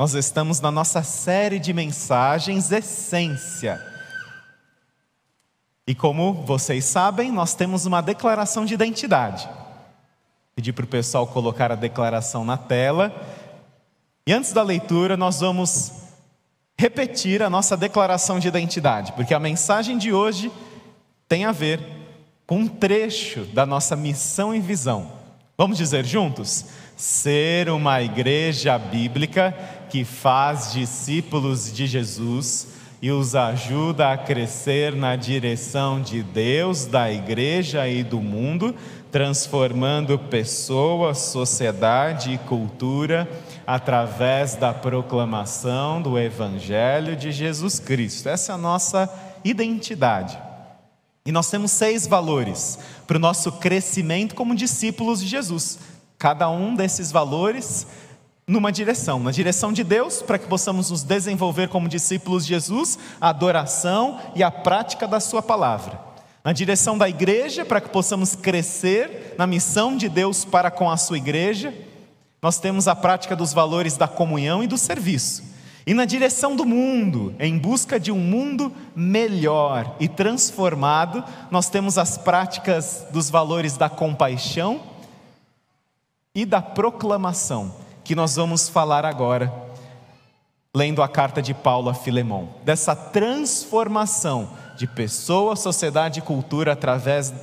Nós estamos na nossa série de mensagens Essência. E como vocês sabem, nós temos uma declaração de identidade. Pedi para o pessoal colocar a declaração na tela. E antes da leitura, nós vamos repetir a nossa declaração de identidade, porque a mensagem de hoje tem a ver com um trecho da nossa missão e visão. Vamos dizer juntos? Ser uma igreja bíblica que faz discípulos de Jesus e os ajuda a crescer na direção de Deus, da igreja e do mundo, transformando pessoas, sociedade e cultura através da proclamação do Evangelho de Jesus Cristo. Essa é a nossa identidade. E nós temos seis valores para o nosso crescimento como discípulos de Jesus. Cada um desses valores numa direção, na direção de Deus, para que possamos nos desenvolver como discípulos de Jesus, a adoração e a prática da Sua palavra. Na direção da igreja, para que possamos crescer na missão de Deus para com a Sua igreja, nós temos a prática dos valores da comunhão e do serviço. E na direção do mundo, em busca de um mundo melhor e transformado, nós temos as práticas dos valores da compaixão e da proclamação que nós vamos falar agora, lendo a carta de Paulo a Filemão, dessa transformação de pessoa, sociedade e cultura através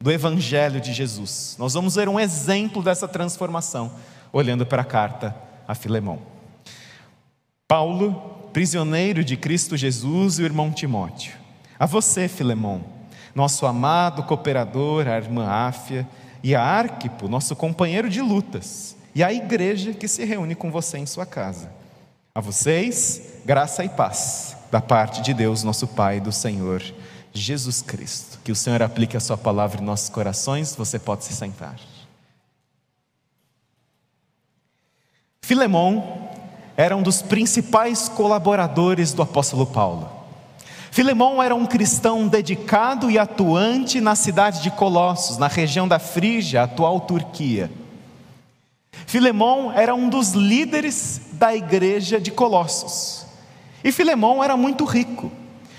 do Evangelho de Jesus. Nós vamos ver um exemplo dessa transformação, olhando para a carta a Filemão. Paulo, prisioneiro de Cristo Jesus e o irmão Timóteo. A você, Filemão, nosso amado cooperador, a irmã Áfia, e a Arquipo, nosso companheiro de lutas e a igreja que se reúne com você em sua casa. A vocês, graça e paz da parte de Deus, nosso Pai, do Senhor Jesus Cristo. Que o Senhor aplique a Sua palavra em nossos corações, você pode se sentar. Filemão era um dos principais colaboradores do apóstolo Paulo. Filemão era um cristão dedicado e atuante na cidade de Colossos, na região da Frígia, atual Turquia. Filemão era um dos líderes da igreja de Colossos. E Filemão era muito rico.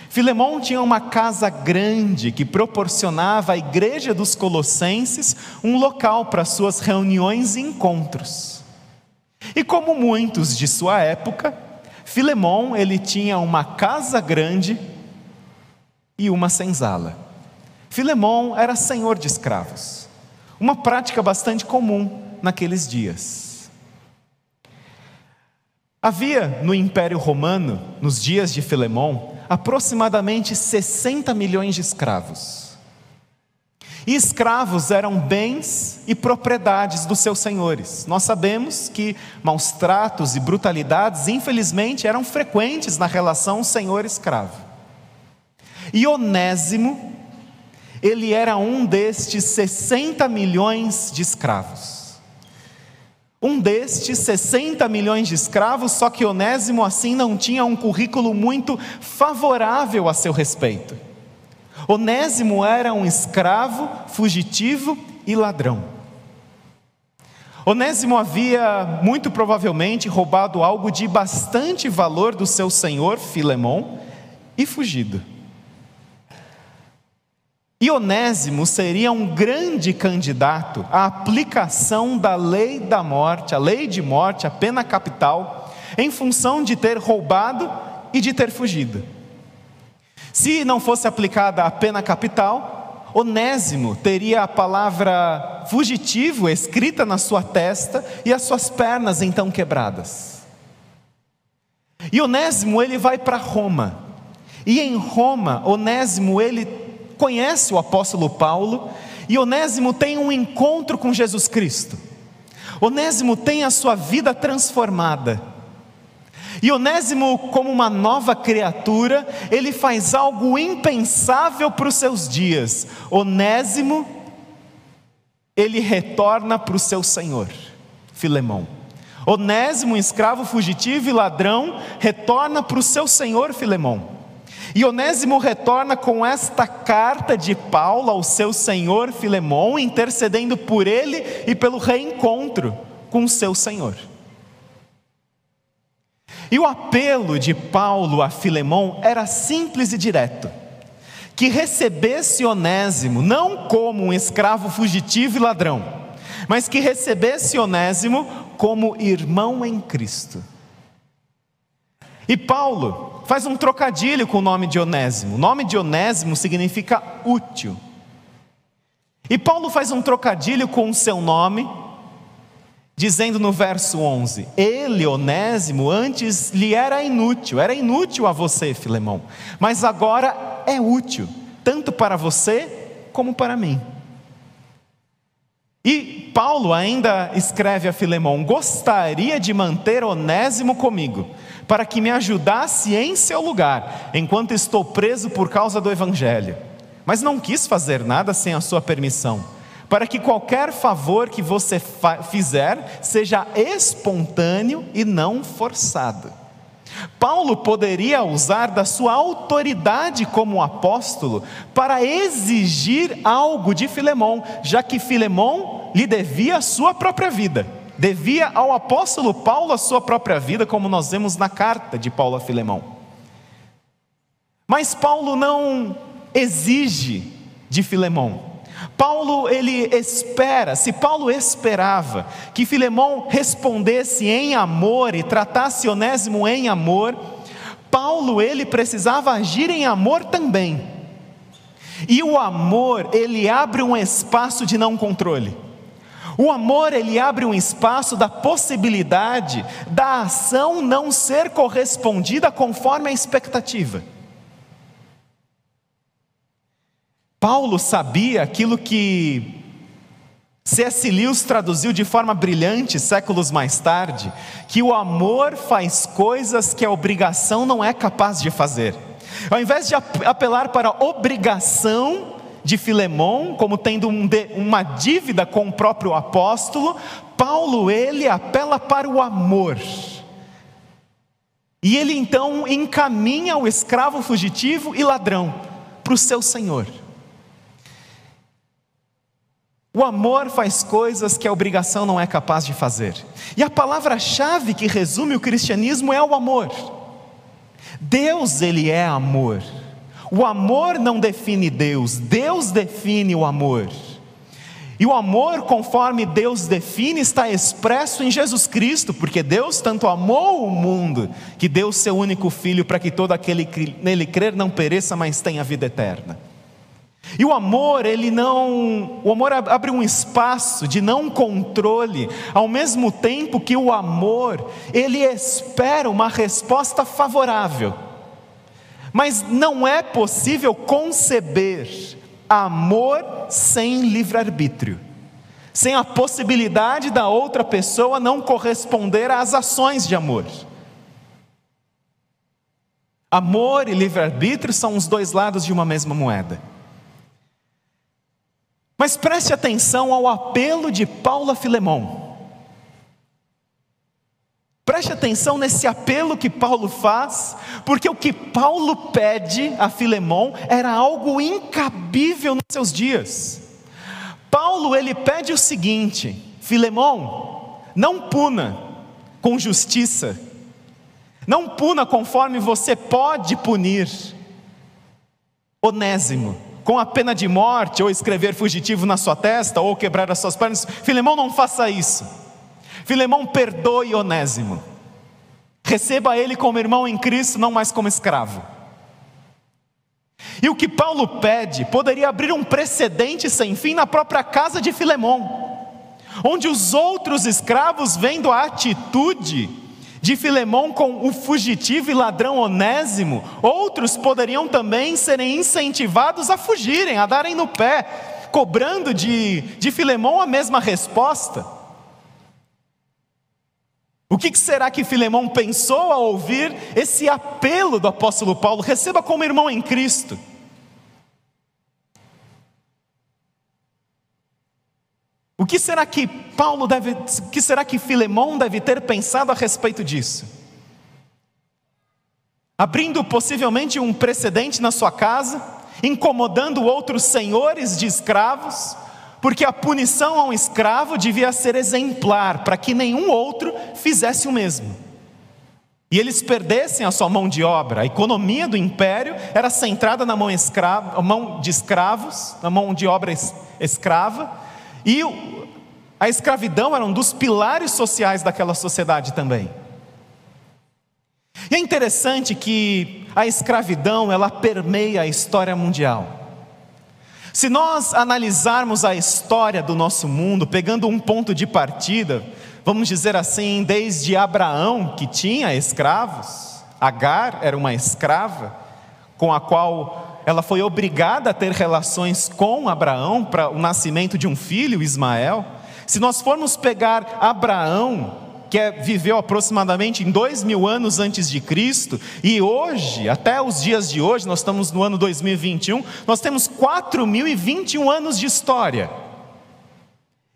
Filemão tinha uma casa grande que proporcionava à igreja dos Colossenses um local para suas reuniões e encontros. E como muitos de sua época, Filemão ele tinha uma casa grande e uma senzala. Filemão era senhor de escravos, uma prática bastante comum naqueles dias. Havia no Império Romano, nos dias de Filemão, aproximadamente 60 milhões de escravos. E escravos eram bens e propriedades dos seus senhores. Nós sabemos que maus tratos e brutalidades, infelizmente, eram frequentes na relação senhor-escravo. E Onésimo, ele era um destes 60 milhões de escravos. Um destes 60 milhões de escravos, só que Onésimo assim não tinha um currículo muito favorável a seu respeito. Onésimo era um escravo, fugitivo e ladrão. Onésimo havia muito provavelmente roubado algo de bastante valor do seu senhor Filemão e fugido. E Onésimo seria um grande candidato à aplicação da lei da morte, a lei de morte, a pena capital, em função de ter roubado e de ter fugido. Se não fosse aplicada a pena capital, Onésimo teria a palavra fugitivo escrita na sua testa e as suas pernas então quebradas. E Onésimo ele vai para Roma. E em Roma, Onésimo ele conhece o apóstolo Paulo e Onésimo tem um encontro com Jesus Cristo. Onésimo tem a sua vida transformada. E Onésimo, como uma nova criatura, ele faz algo impensável para os seus dias. Onésimo, ele retorna para o seu senhor, Filemão. Onésimo, escravo fugitivo e ladrão, retorna para o seu senhor Filemão. E Onésimo retorna com esta carta de Paulo ao seu senhor Filemão, intercedendo por ele e pelo reencontro com o seu senhor. E o apelo de Paulo a Filemão era simples e direto: que recebesse Onésimo não como um escravo fugitivo e ladrão, mas que recebesse Onésimo como irmão em Cristo. E Paulo faz um trocadilho com o nome de Onésimo. O nome de Onésimo significa útil. E Paulo faz um trocadilho com o seu nome, dizendo no verso 11: Ele, Onésimo, antes lhe era inútil, era inútil a você, Filemão, mas agora é útil, tanto para você como para mim. E Paulo ainda escreve a Filemão: Gostaria de manter Onésimo comigo, para que me ajudasse em seu lugar, enquanto estou preso por causa do Evangelho mas não quis fazer nada sem a sua permissão, para que qualquer favor que você fizer seja espontâneo e não forçado. Paulo poderia usar da sua autoridade como apóstolo para exigir algo de Filemão, já que Filemão lhe devia a sua própria vida. Devia ao apóstolo Paulo a sua própria vida, como nós vemos na carta de Paulo a Filemão. Mas Paulo não exige de Filemão. Paulo ele espera, se Paulo esperava que Filemão respondesse em amor e tratasse Onésimo em amor, Paulo ele precisava agir em amor também. E o amor, ele abre um espaço de não controle. O amor, ele abre um espaço da possibilidade da ação não ser correspondida conforme a expectativa. Paulo sabia aquilo que C.S. Lewis traduziu de forma brilhante séculos mais tarde, que o amor faz coisas que a obrigação não é capaz de fazer. Ao invés de apelar para a obrigação de Filemão, como tendo um de, uma dívida com o próprio apóstolo, Paulo ele apela para o amor. E ele então encaminha o escravo fugitivo e ladrão para o seu senhor. O amor faz coisas que a obrigação não é capaz de fazer. E a palavra-chave que resume o cristianismo é o amor. Deus, ele é amor. O amor não define Deus, Deus define o amor. E o amor, conforme Deus define, está expresso em Jesus Cristo, porque Deus tanto amou o mundo que deu seu único filho para que todo aquele que nele crer não pereça, mas tenha vida eterna. E o amor, ele não, o amor abre um espaço de não controle, ao mesmo tempo que o amor, ele espera uma resposta favorável. Mas não é possível conceber amor sem livre-arbítrio, sem a possibilidade da outra pessoa não corresponder às ações de amor. Amor e livre-arbítrio são os dois lados de uma mesma moeda. Mas preste atenção ao apelo de Paulo a Filemão. Preste atenção nesse apelo que Paulo faz, porque o que Paulo pede a Filemão era algo incabível nos seus dias. Paulo ele pede o seguinte: Filemão, não puna com justiça, não puna conforme você pode punir. Onésimo, com a pena de morte, ou escrever fugitivo na sua testa, ou quebrar as suas pernas. Filemão, não faça isso. Filemão, perdoe Onésimo. Receba ele como irmão em Cristo, não mais como escravo. E o que Paulo pede poderia abrir um precedente sem fim na própria casa de Filemão, onde os outros escravos, vendo a atitude de Filemão com o fugitivo e ladrão Onésimo, outros poderiam também serem incentivados a fugirem, a darem no pé, cobrando de, de Filemão a mesma resposta. O que será que Filemão pensou ao ouvir esse apelo do apóstolo Paulo? Receba como irmão em Cristo. O que será que Paulo deve, o que será que Filemão deve ter pensado a respeito disso? Abrindo possivelmente um precedente na sua casa, incomodando outros senhores de escravos, porque a punição a um escravo devia ser exemplar para que nenhum outro fizesse o mesmo. e eles perdessem a sua mão de obra. A economia do império era centrada na mão, escrava, mão de escravos, na mão de obra escrava, e a escravidão era um dos pilares sociais daquela sociedade também. E é interessante que a escravidão ela permeia a história mundial. Se nós analisarmos a história do nosso mundo, pegando um ponto de partida, vamos dizer assim, desde Abraão, que tinha escravos, Agar era uma escrava, com a qual ela foi obrigada a ter relações com Abraão para o nascimento de um filho, Ismael. Se nós formos pegar Abraão, que é, viveu aproximadamente em dois mil anos antes de Cristo, e hoje, até os dias de hoje, nós estamos no ano 2021, nós temos 4.021 anos de história.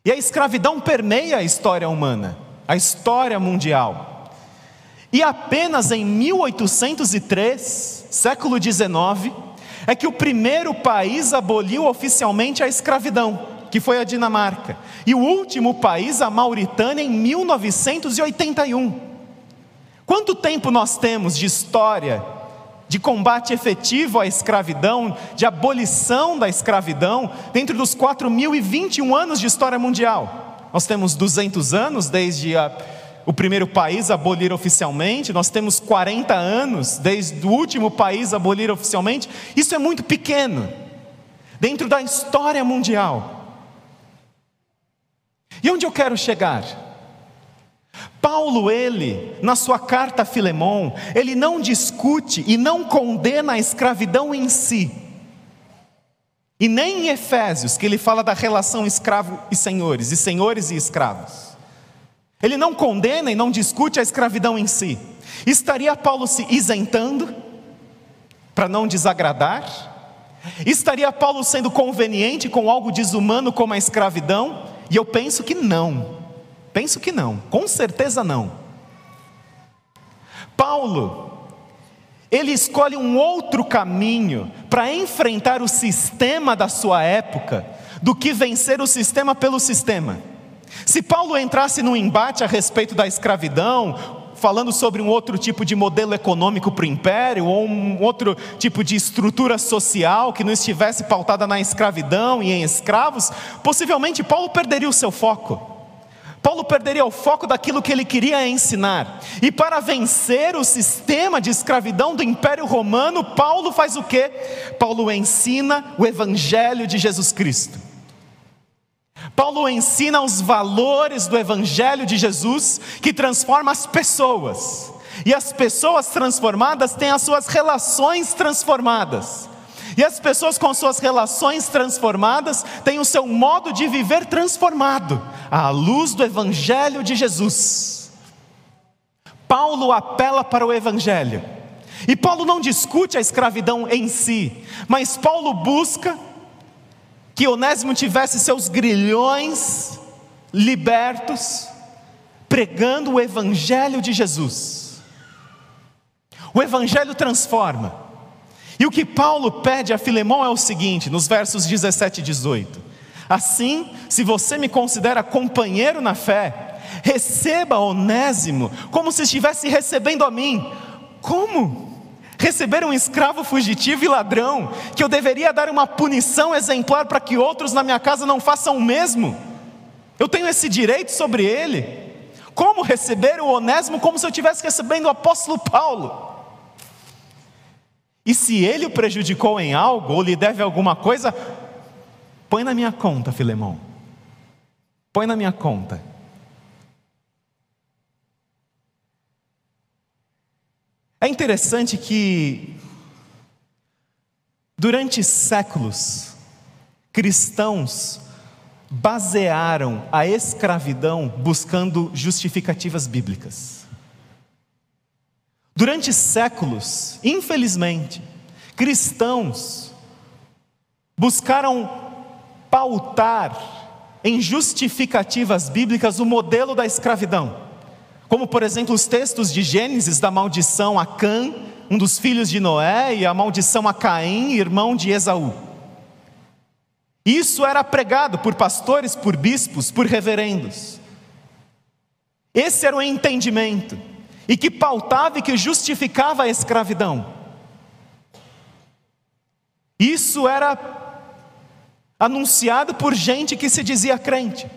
E a escravidão permeia a história humana, a história mundial. E apenas em 1803, século 19, é que o primeiro país aboliu oficialmente a escravidão, que foi a Dinamarca. E o último país, a Mauritânia, em 1981. Quanto tempo nós temos de história de combate efetivo à escravidão, de abolição da escravidão, dentro dos 4.021 anos de história mundial. Nós temos 200 anos desde a, o primeiro país a abolir oficialmente, nós temos 40 anos desde o último país a abolir oficialmente. Isso é muito pequeno, dentro da história mundial. E onde eu quero chegar? Paulo, ele, na sua carta a Filemão, ele não discute e não condena a escravidão em si. E nem em Efésios, que ele fala da relação escravo e senhores, e senhores e escravos. Ele não condena e não discute a escravidão em si. Estaria Paulo se isentando para não desagradar? Estaria Paulo sendo conveniente com algo desumano como a escravidão? E eu penso que não. Penso que não, com certeza não. Paulo, ele escolhe um outro caminho para enfrentar o sistema da sua época do que vencer o sistema pelo sistema. Se Paulo entrasse num embate a respeito da escravidão, falando sobre um outro tipo de modelo econômico para o império, ou um outro tipo de estrutura social que não estivesse pautada na escravidão e em escravos, possivelmente Paulo perderia o seu foco. Paulo perderia o foco daquilo que ele queria ensinar. E para vencer o sistema de escravidão do Império Romano, Paulo faz o quê? Paulo ensina o evangelho de Jesus Cristo. Paulo ensina os valores do evangelho de Jesus que transforma as pessoas. E as pessoas transformadas têm as suas relações transformadas. E as pessoas com suas relações transformadas têm o seu modo de viver transformado, à luz do Evangelho de Jesus. Paulo apela para o Evangelho. E Paulo não discute a escravidão em si, mas Paulo busca que Onésimo tivesse seus grilhões libertos, pregando o Evangelho de Jesus. O Evangelho transforma. E o que Paulo pede a Filemão é o seguinte, nos versos 17 e 18: Assim, se você me considera companheiro na fé, receba Onésimo como se estivesse recebendo a mim. Como? Receber um escravo fugitivo e ladrão, que eu deveria dar uma punição exemplar para que outros na minha casa não façam o mesmo? Eu tenho esse direito sobre ele? Como receber o Onésimo como se eu estivesse recebendo o apóstolo Paulo? E se ele o prejudicou em algo, ou lhe deve alguma coisa, põe na minha conta, Filemão. Põe na minha conta. É interessante que, durante séculos, cristãos basearam a escravidão buscando justificativas bíblicas. Durante séculos, infelizmente, cristãos buscaram pautar em justificativas bíblicas o modelo da escravidão, como por exemplo os textos de Gênesis da maldição a Cã, um dos filhos de Noé, e a maldição a Caim, irmão de Esaú. Isso era pregado por pastores, por bispos, por reverendos. Esse era o entendimento. e que pautava e que justificava a escravidão. Isso era anunciado por gente que se dizia crente.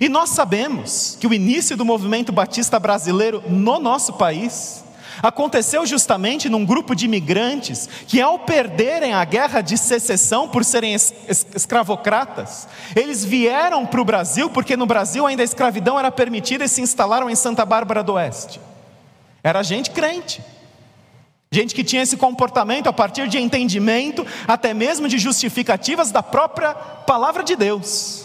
E nós sabemos que o início do movimento batista brasileiro no nosso país aconteceu justamente num grupo de imigrantes que, ao perderem a guerra de secessão por serem es escravocratas, eles vieram para o Brasil, porque no Brasil ainda a escravidão era permitida e se instalaram em Santa Bárbara do Oeste. Era gente crente. Gente que tinha esse comportamento a partir de entendimento, até mesmo de justificativas da própria palavra de Deus.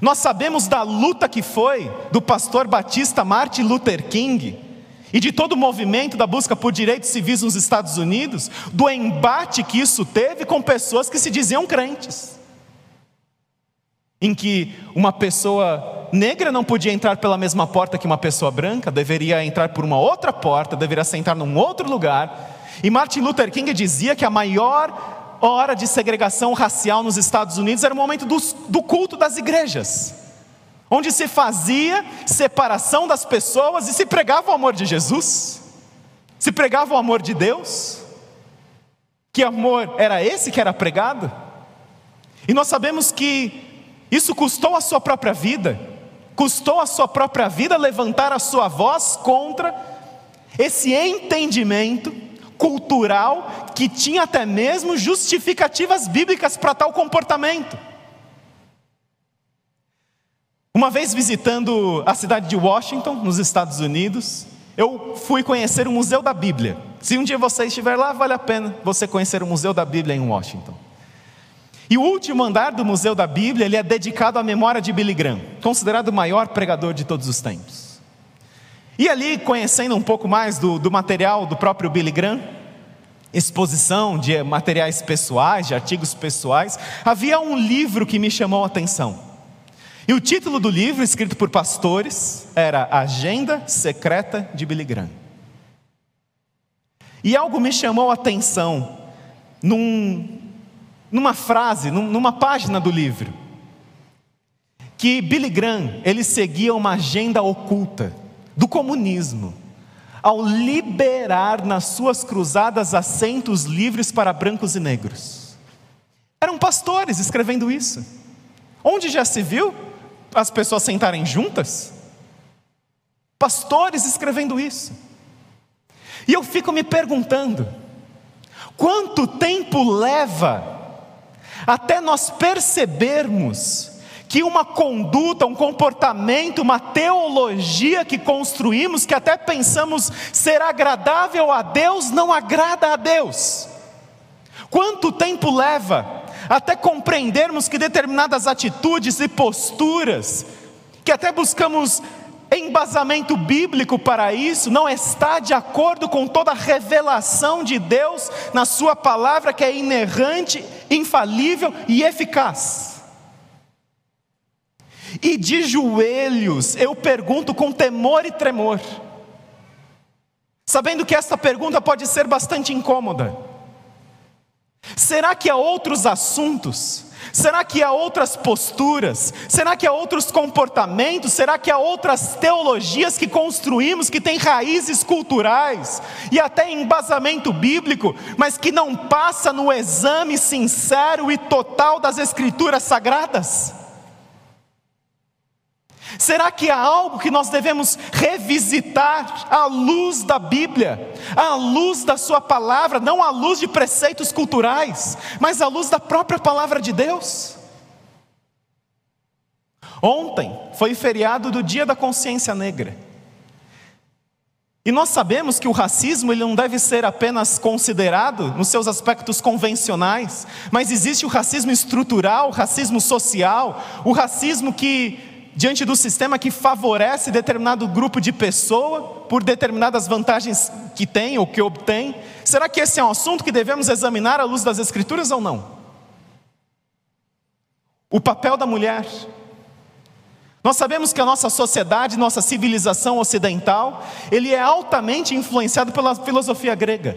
Nós sabemos da luta que foi do pastor batista Martin Luther King e de todo o movimento da busca por direitos civis nos Estados Unidos, do embate que isso teve com pessoas que se diziam crentes. Em que uma pessoa negra não podia entrar pela mesma porta que uma pessoa branca, deveria entrar por uma outra porta, deveria sentar num outro lugar. E Martin Luther King dizia que a maior hora de segregação racial nos Estados Unidos era o momento do, do culto das igrejas, onde se fazia separação das pessoas e se pregava o amor de Jesus, se pregava o amor de Deus. Que amor era esse que era pregado? E nós sabemos que isso custou a sua própria vida, custou a sua própria vida levantar a sua voz contra esse entendimento cultural que tinha até mesmo justificativas bíblicas para tal comportamento. Uma vez visitando a cidade de Washington, nos Estados Unidos, eu fui conhecer o Museu da Bíblia. Se um dia você estiver lá, vale a pena você conhecer o Museu da Bíblia em Washington. E o último andar do Museu da Bíblia, ele é dedicado à memória de Billy Graham, considerado o maior pregador de todos os tempos. E ali, conhecendo um pouco mais do, do material do próprio Billy Graham, exposição de materiais pessoais, de artigos pessoais, havia um livro que me chamou a atenção. E o título do livro, escrito por pastores, era Agenda Secreta de Billy Graham. E algo me chamou a atenção num, numa frase, numa página do livro, que Billy Graham ele seguia uma agenda oculta do comunismo, ao liberar nas suas cruzadas assentos livres para brancos e negros. Eram pastores escrevendo isso. Onde já se viu as pessoas sentarem juntas? Pastores escrevendo isso. E eu fico me perguntando: quanto tempo leva até nós percebermos que uma conduta, um comportamento, uma teologia que construímos, que até pensamos ser agradável a Deus, não agrada a Deus. Quanto tempo leva até compreendermos que determinadas atitudes e posturas, que até buscamos embasamento bíblico para isso, não está de acordo com toda a revelação de Deus na Sua palavra, que é inerrante, infalível e eficaz. E de joelhos eu pergunto com temor e tremor, sabendo que esta pergunta pode ser bastante incômoda. Será que há outros assuntos? Será que há outras posturas? Será que há outros comportamentos? Será que há outras teologias que construímos que têm raízes culturais e até embasamento bíblico, mas que não passa no exame sincero e total das escrituras sagradas? Será que há algo que nós devemos revisitar à luz da Bíblia, à luz da Sua palavra, não à luz de preceitos culturais, mas à luz da própria palavra de Deus? Ontem foi feriado do Dia da Consciência Negra. E nós sabemos que o racismo ele não deve ser apenas considerado nos seus aspectos convencionais, mas existe o racismo estrutural, o racismo social, o racismo que diante do sistema que favorece determinado grupo de pessoa por determinadas vantagens que tem ou que obtém? Será que esse é um assunto que devemos examinar à luz das Escrituras ou não? O papel da mulher. Nós sabemos que a nossa sociedade, nossa civilização ocidental, ele é altamente influenciado pela filosofia grega.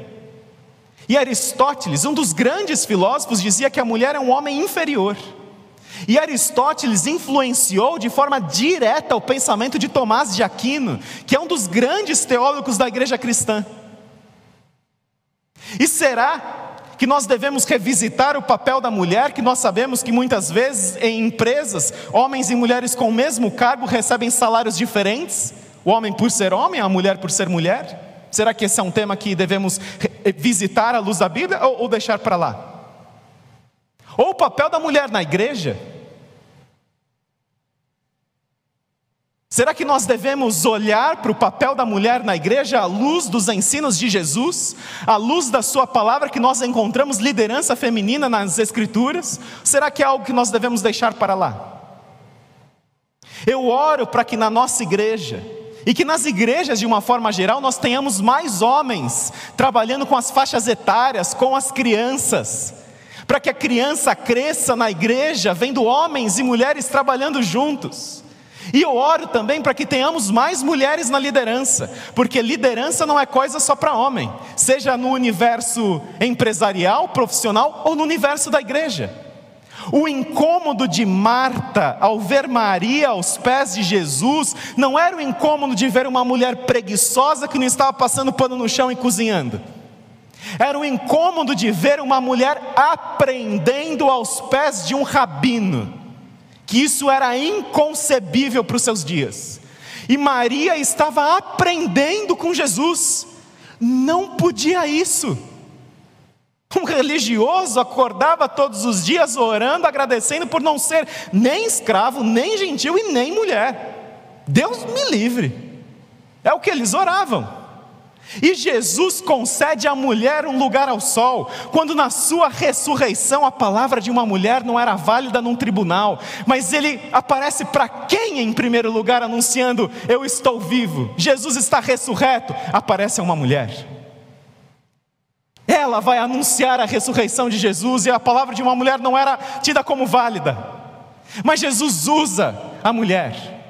E Aristóteles, um dos grandes filósofos, dizia que a mulher é um homem inferior. E Aristóteles influenciou de forma direta o pensamento de Tomás de Aquino, que é um dos grandes teólogos da igreja cristã. E será que nós devemos revisitar o papel da mulher, que nós sabemos que muitas vezes em empresas, homens e mulheres com o mesmo cargo recebem salários diferentes? O homem por ser homem, a mulher por ser mulher? Será que esse é um tema que devemos visitar à luz da Bíblia ou, ou deixar para lá? Ou o papel da mulher na igreja? Será que nós devemos olhar para o papel da mulher na igreja à luz dos ensinos de Jesus, à luz da Sua palavra, que nós encontramos liderança feminina nas Escrituras? Será que é algo que nós devemos deixar para lá? Eu oro para que na nossa igreja, e que nas igrejas de uma forma geral nós tenhamos mais homens trabalhando com as faixas etárias, com as crianças, para que a criança cresça na igreja, vendo homens e mulheres trabalhando juntos. E eu oro também para que tenhamos mais mulheres na liderança, porque liderança não é coisa só para homem, seja no universo empresarial, profissional ou no universo da igreja. O incômodo de Marta ao ver Maria aos pés de Jesus não era o incômodo de ver uma mulher preguiçosa que não estava passando pano no chão e cozinhando. Era o incômodo de ver uma mulher aprendendo aos pés de um rabino que isso era inconcebível para os seus dias. E Maria estava aprendendo com Jesus, não podia isso. Um religioso acordava todos os dias orando, agradecendo por não ser nem escravo, nem gentil e nem mulher. Deus me livre. É o que eles oravam. E Jesus concede à mulher um lugar ao sol, quando na sua ressurreição a palavra de uma mulher não era válida num tribunal, mas ele aparece para quem em primeiro lugar anunciando: Eu estou vivo, Jesus está ressurreto? Aparece uma mulher. Ela vai anunciar a ressurreição de Jesus e a palavra de uma mulher não era tida como válida, mas Jesus usa a mulher.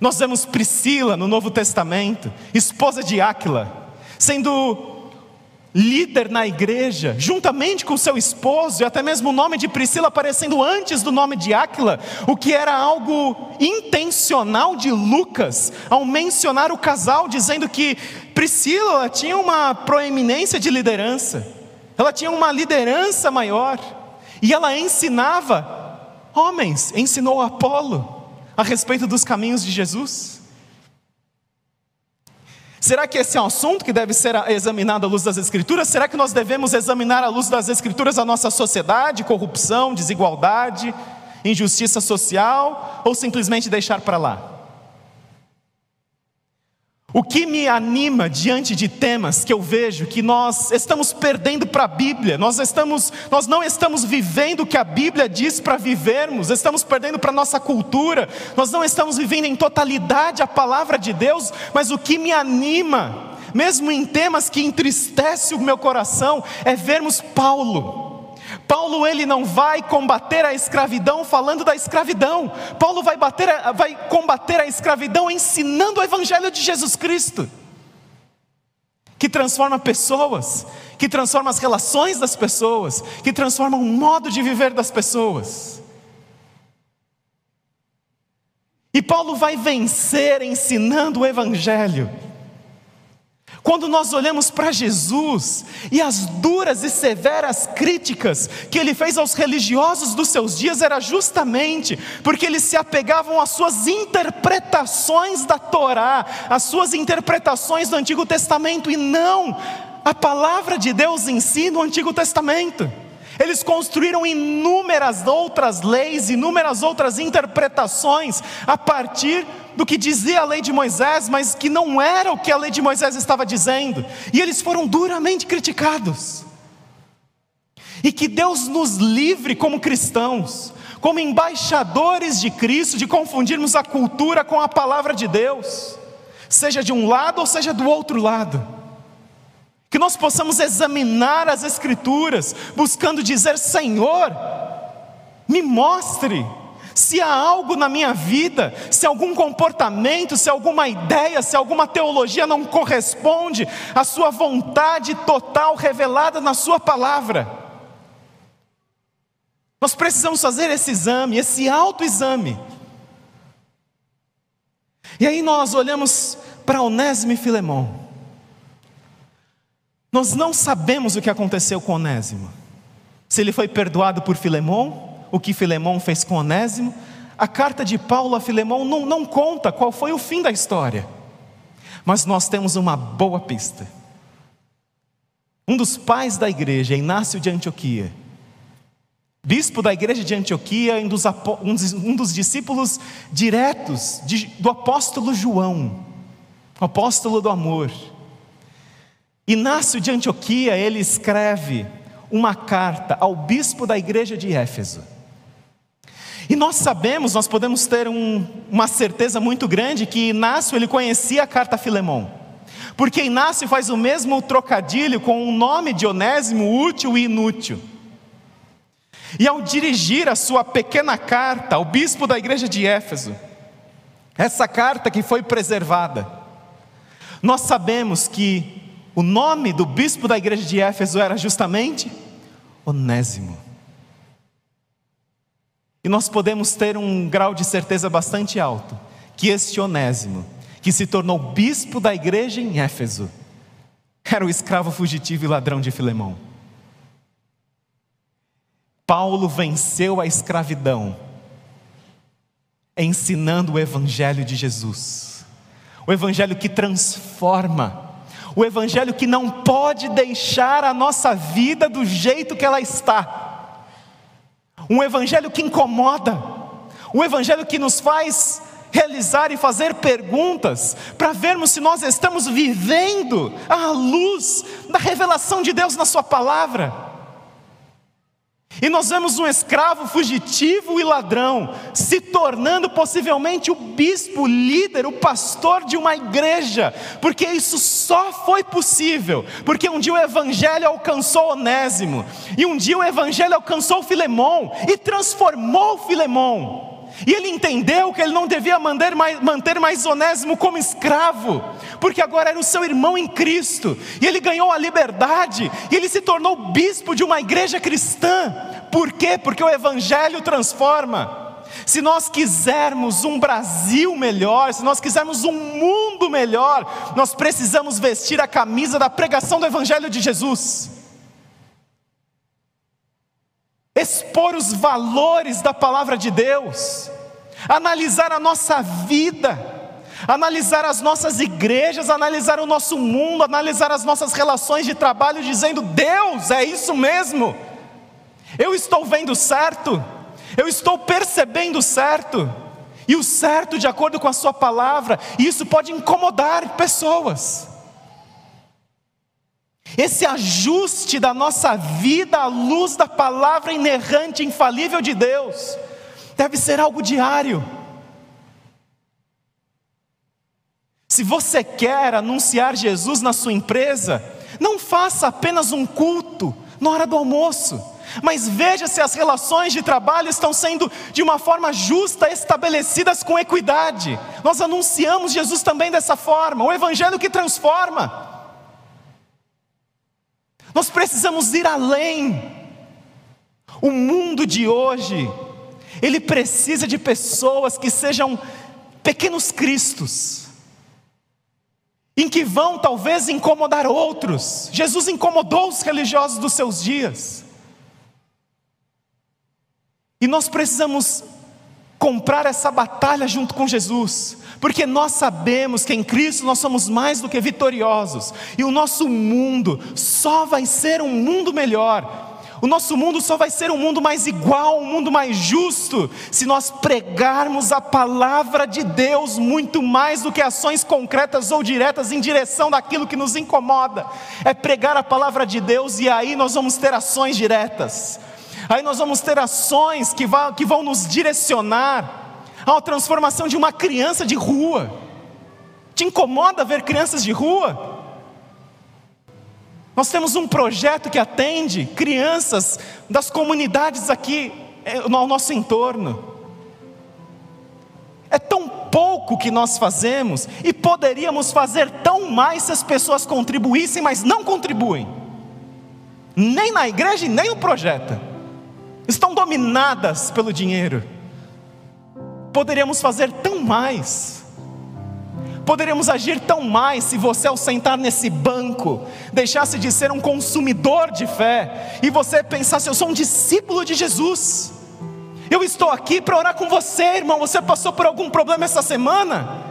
Nós vemos Priscila no Novo Testamento, esposa de Áquila, sendo líder na igreja, juntamente com seu esposo, e até mesmo o nome de Priscila aparecendo antes do nome de Áquila, o que era algo intencional de Lucas, ao mencionar o casal, dizendo que Priscila tinha uma proeminência de liderança, ela tinha uma liderança maior, e ela ensinava homens, ensinou Apolo, a respeito dos caminhos de Jesus? Será que esse é um assunto que deve ser examinado à luz das Escrituras? Será que nós devemos examinar à luz das Escrituras a nossa sociedade, corrupção, desigualdade, injustiça social, ou simplesmente deixar para lá? O que me anima diante de temas que eu vejo que nós estamos perdendo para a Bíblia, nós, estamos, nós não estamos vivendo o que a Bíblia diz para vivermos, estamos perdendo para a nossa cultura, nós não estamos vivendo em totalidade a palavra de Deus, mas o que me anima, mesmo em temas que entristece o meu coração, é vermos Paulo Paulo ele não vai combater a escravidão falando da escravidão. Paulo vai, bater, vai combater a escravidão ensinando o evangelho de Jesus Cristo. Que transforma pessoas, que transforma as relações das pessoas, que transforma o modo de viver das pessoas. E Paulo vai vencer ensinando o evangelho. Quando nós olhamos para Jesus e as duras e severas críticas que ele fez aos religiosos dos seus dias, era justamente porque eles se apegavam às suas interpretações da Torá, às suas interpretações do Antigo Testamento, e não a palavra de Deus em si no Antigo Testamento. Eles construíram inúmeras outras leis, inúmeras outras interpretações a partir do que dizia a lei de Moisés, mas que não era o que a lei de Moisés estava dizendo, e eles foram duramente criticados. E que Deus nos livre como cristãos, como embaixadores de Cristo, de confundirmos a cultura com a palavra de Deus, seja de um lado ou seja do outro lado. Que nós possamos examinar as Escrituras, buscando dizer: Senhor, me mostre se há algo na minha vida, se algum comportamento, se alguma ideia, se alguma teologia não corresponde à Sua vontade total revelada na Sua palavra. Nós precisamos fazer esse exame, esse autoexame. E aí nós olhamos para Onésimo e Filemão. Nós não sabemos o que aconteceu com Onésimo. Se ele foi perdoado por Filemão, o que Filemão fez com Onésimo. A carta de Paulo a Filemão não, não conta qual foi o fim da história. Mas nós temos uma boa pista. Um dos pais da igreja, Inácio de Antioquia, bispo da igreja de Antioquia, um dos, um dos discípulos diretos de, do apóstolo João, apóstolo do amor. Inácio de Antioquia, ele escreve uma carta ao bispo da igreja de Éfeso. E nós sabemos, nós podemos ter um, uma certeza muito grande que Inácio ele conhecia a carta Filemão. Porque Inácio faz o mesmo trocadilho com o nome de Onésimo, útil e inútil. E ao dirigir a sua pequena carta ao bispo da igreja de Éfeso, essa carta que foi preservada, nós sabemos que o nome do bispo da igreja de Éfeso era justamente Onésimo. E nós podemos ter um grau de certeza bastante alto que este Onésimo, que se tornou bispo da igreja em Éfeso, era o escravo fugitivo e ladrão de Filemão. Paulo venceu a escravidão, ensinando o Evangelho de Jesus, o Evangelho que transforma, o Evangelho que não pode deixar a nossa vida do jeito que ela está, um Evangelho que incomoda, um Evangelho que nos faz realizar e fazer perguntas para vermos se nós estamos vivendo à luz da revelação de Deus na Sua palavra. E nós vemos um escravo fugitivo e ladrão se tornando possivelmente o bispo, o líder, o pastor de uma igreja, porque isso só foi possível, porque um dia o evangelho alcançou Onésimo, e um dia o evangelho alcançou Filemão e transformou Filemão. E ele entendeu que ele não devia manter mais, manter mais Onésimo como escravo, porque agora era o seu irmão em Cristo, e ele ganhou a liberdade, e ele se tornou bispo de uma igreja cristã. Por quê? Porque o Evangelho transforma. Se nós quisermos um Brasil melhor, se nós quisermos um mundo melhor, nós precisamos vestir a camisa da pregação do Evangelho de Jesus. Expor os valores da palavra de Deus, analisar a nossa vida, analisar as nossas igrejas, analisar o nosso mundo, analisar as nossas relações de trabalho, dizendo: Deus, é isso mesmo, eu estou vendo certo, eu estou percebendo certo, e o certo de acordo com a Sua palavra, e isso pode incomodar pessoas. Esse ajuste da nossa vida à luz da palavra inerrante, infalível de Deus, deve ser algo diário. Se você quer anunciar Jesus na sua empresa, não faça apenas um culto na hora do almoço, mas veja se as relações de trabalho estão sendo de uma forma justa, estabelecidas com equidade. Nós anunciamos Jesus também dessa forma, o Evangelho que transforma. Nós precisamos ir além. O mundo de hoje, ele precisa de pessoas que sejam pequenos cristos, em que vão talvez incomodar outros. Jesus incomodou os religiosos dos seus dias. E nós precisamos comprar essa batalha junto com Jesus, porque nós sabemos que em Cristo nós somos mais do que vitoriosos, e o nosso mundo só vai ser um mundo melhor. O nosso mundo só vai ser um mundo mais igual, um mundo mais justo, se nós pregarmos a palavra de Deus muito mais do que ações concretas ou diretas em direção daquilo que nos incomoda. É pregar a palavra de Deus e aí nós vamos ter ações diretas. Aí nós vamos ter ações que vão, que vão nos direcionar a transformação de uma criança de rua. Te incomoda ver crianças de rua? Nós temos um projeto que atende crianças das comunidades aqui eh, no nosso entorno. É tão pouco que nós fazemos e poderíamos fazer tão mais se as pessoas contribuíssem, mas não contribuem, nem na igreja e nem no projeto. Estão dominadas pelo dinheiro. Poderíamos fazer tão mais. Poderíamos agir tão mais se você, ao sentar nesse banco, deixasse de ser um consumidor de fé e você pensasse: eu sou um discípulo de Jesus. Eu estou aqui para orar com você, irmão. Você passou por algum problema essa semana?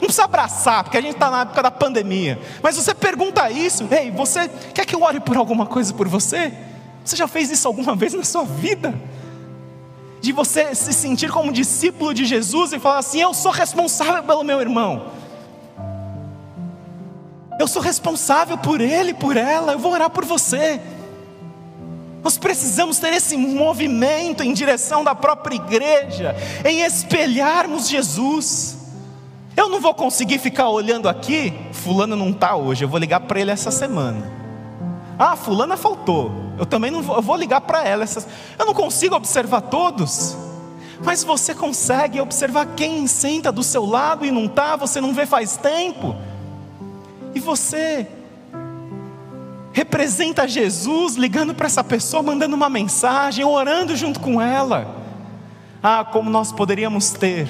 Não precisa abraçar, porque a gente está na época da pandemia. Mas você pergunta isso: Ei, você quer que eu ore por alguma coisa por você? Você já fez isso alguma vez na sua vida? De você se sentir como discípulo de Jesus e falar assim: Eu sou responsável pelo meu irmão. Eu sou responsável por ele, por ela. Eu vou orar por você. Nós precisamos ter esse movimento em direção da própria igreja, em espelharmos Jesus. Eu não vou conseguir ficar olhando aqui, fulano não está hoje, eu vou ligar para ele essa semana. Ah, fulana faltou. Eu também não vou, eu vou ligar para ela. Essas, eu não consigo observar todos. Mas você consegue observar quem senta do seu lado e não está, você não vê faz tempo. E você representa Jesus ligando para essa pessoa, mandando uma mensagem, orando junto com ela. Ah, como nós poderíamos ter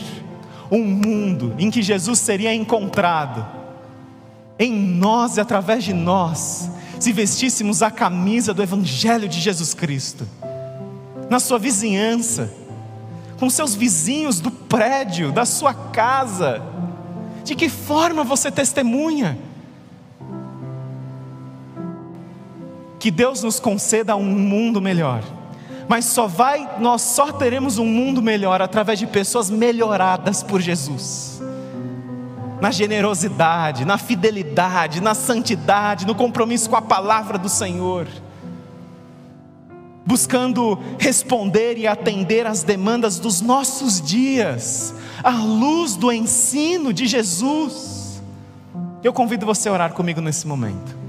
um mundo em que Jesus seria encontrado em nós e através de nós, se vestíssemos a camisa do Evangelho de Jesus Cristo, na sua vizinhança, com seus vizinhos do prédio, da sua casa, de que forma você testemunha? Que Deus nos conceda um mundo melhor. Mas só vai, nós só teremos um mundo melhor através de pessoas melhoradas por Jesus. Na generosidade, na fidelidade, na santidade, no compromisso com a palavra do Senhor. Buscando responder e atender às demandas dos nossos dias, à luz do ensino de Jesus. Eu convido você a orar comigo nesse momento.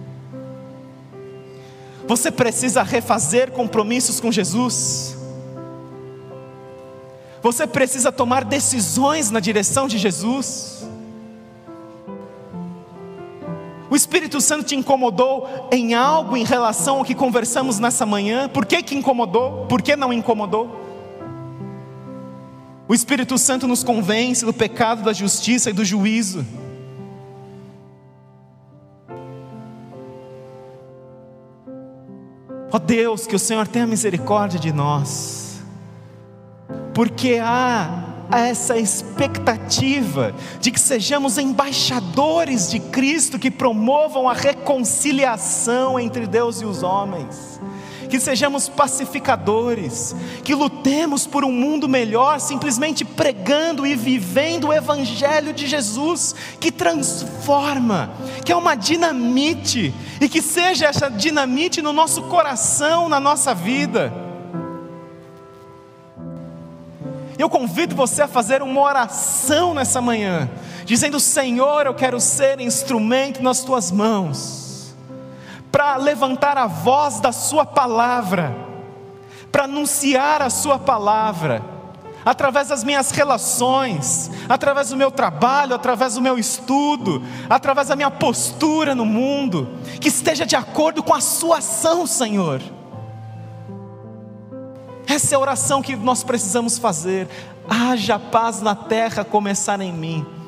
Você precisa refazer compromissos com Jesus. Você precisa tomar decisões na direção de Jesus. O Espírito Santo te incomodou em algo em relação ao que conversamos nessa manhã? Por que, que incomodou? Por que não incomodou? O Espírito Santo nos convence do pecado, da justiça e do juízo. Ó oh Deus, que o Senhor tenha misericórdia de nós, porque há essa expectativa de que sejamos embaixadores de Cristo que promovam a reconciliação entre Deus e os homens que sejamos pacificadores, que lutemos por um mundo melhor, simplesmente pregando e vivendo o Evangelho de Jesus, que transforma, que é uma dinamite, e que seja essa dinamite no nosso coração, na nossa vida. Eu convido você a fazer uma oração nessa manhã, dizendo: Senhor, eu quero ser instrumento nas tuas mãos para levantar a voz da Sua palavra, para anunciar a Sua palavra, através das minhas relações, através do meu trabalho, através do meu estudo, através da minha postura no mundo, que esteja de acordo com a Sua ação, Senhor. Essa é a oração que nós precisamos fazer. Haja paz na terra, começar em mim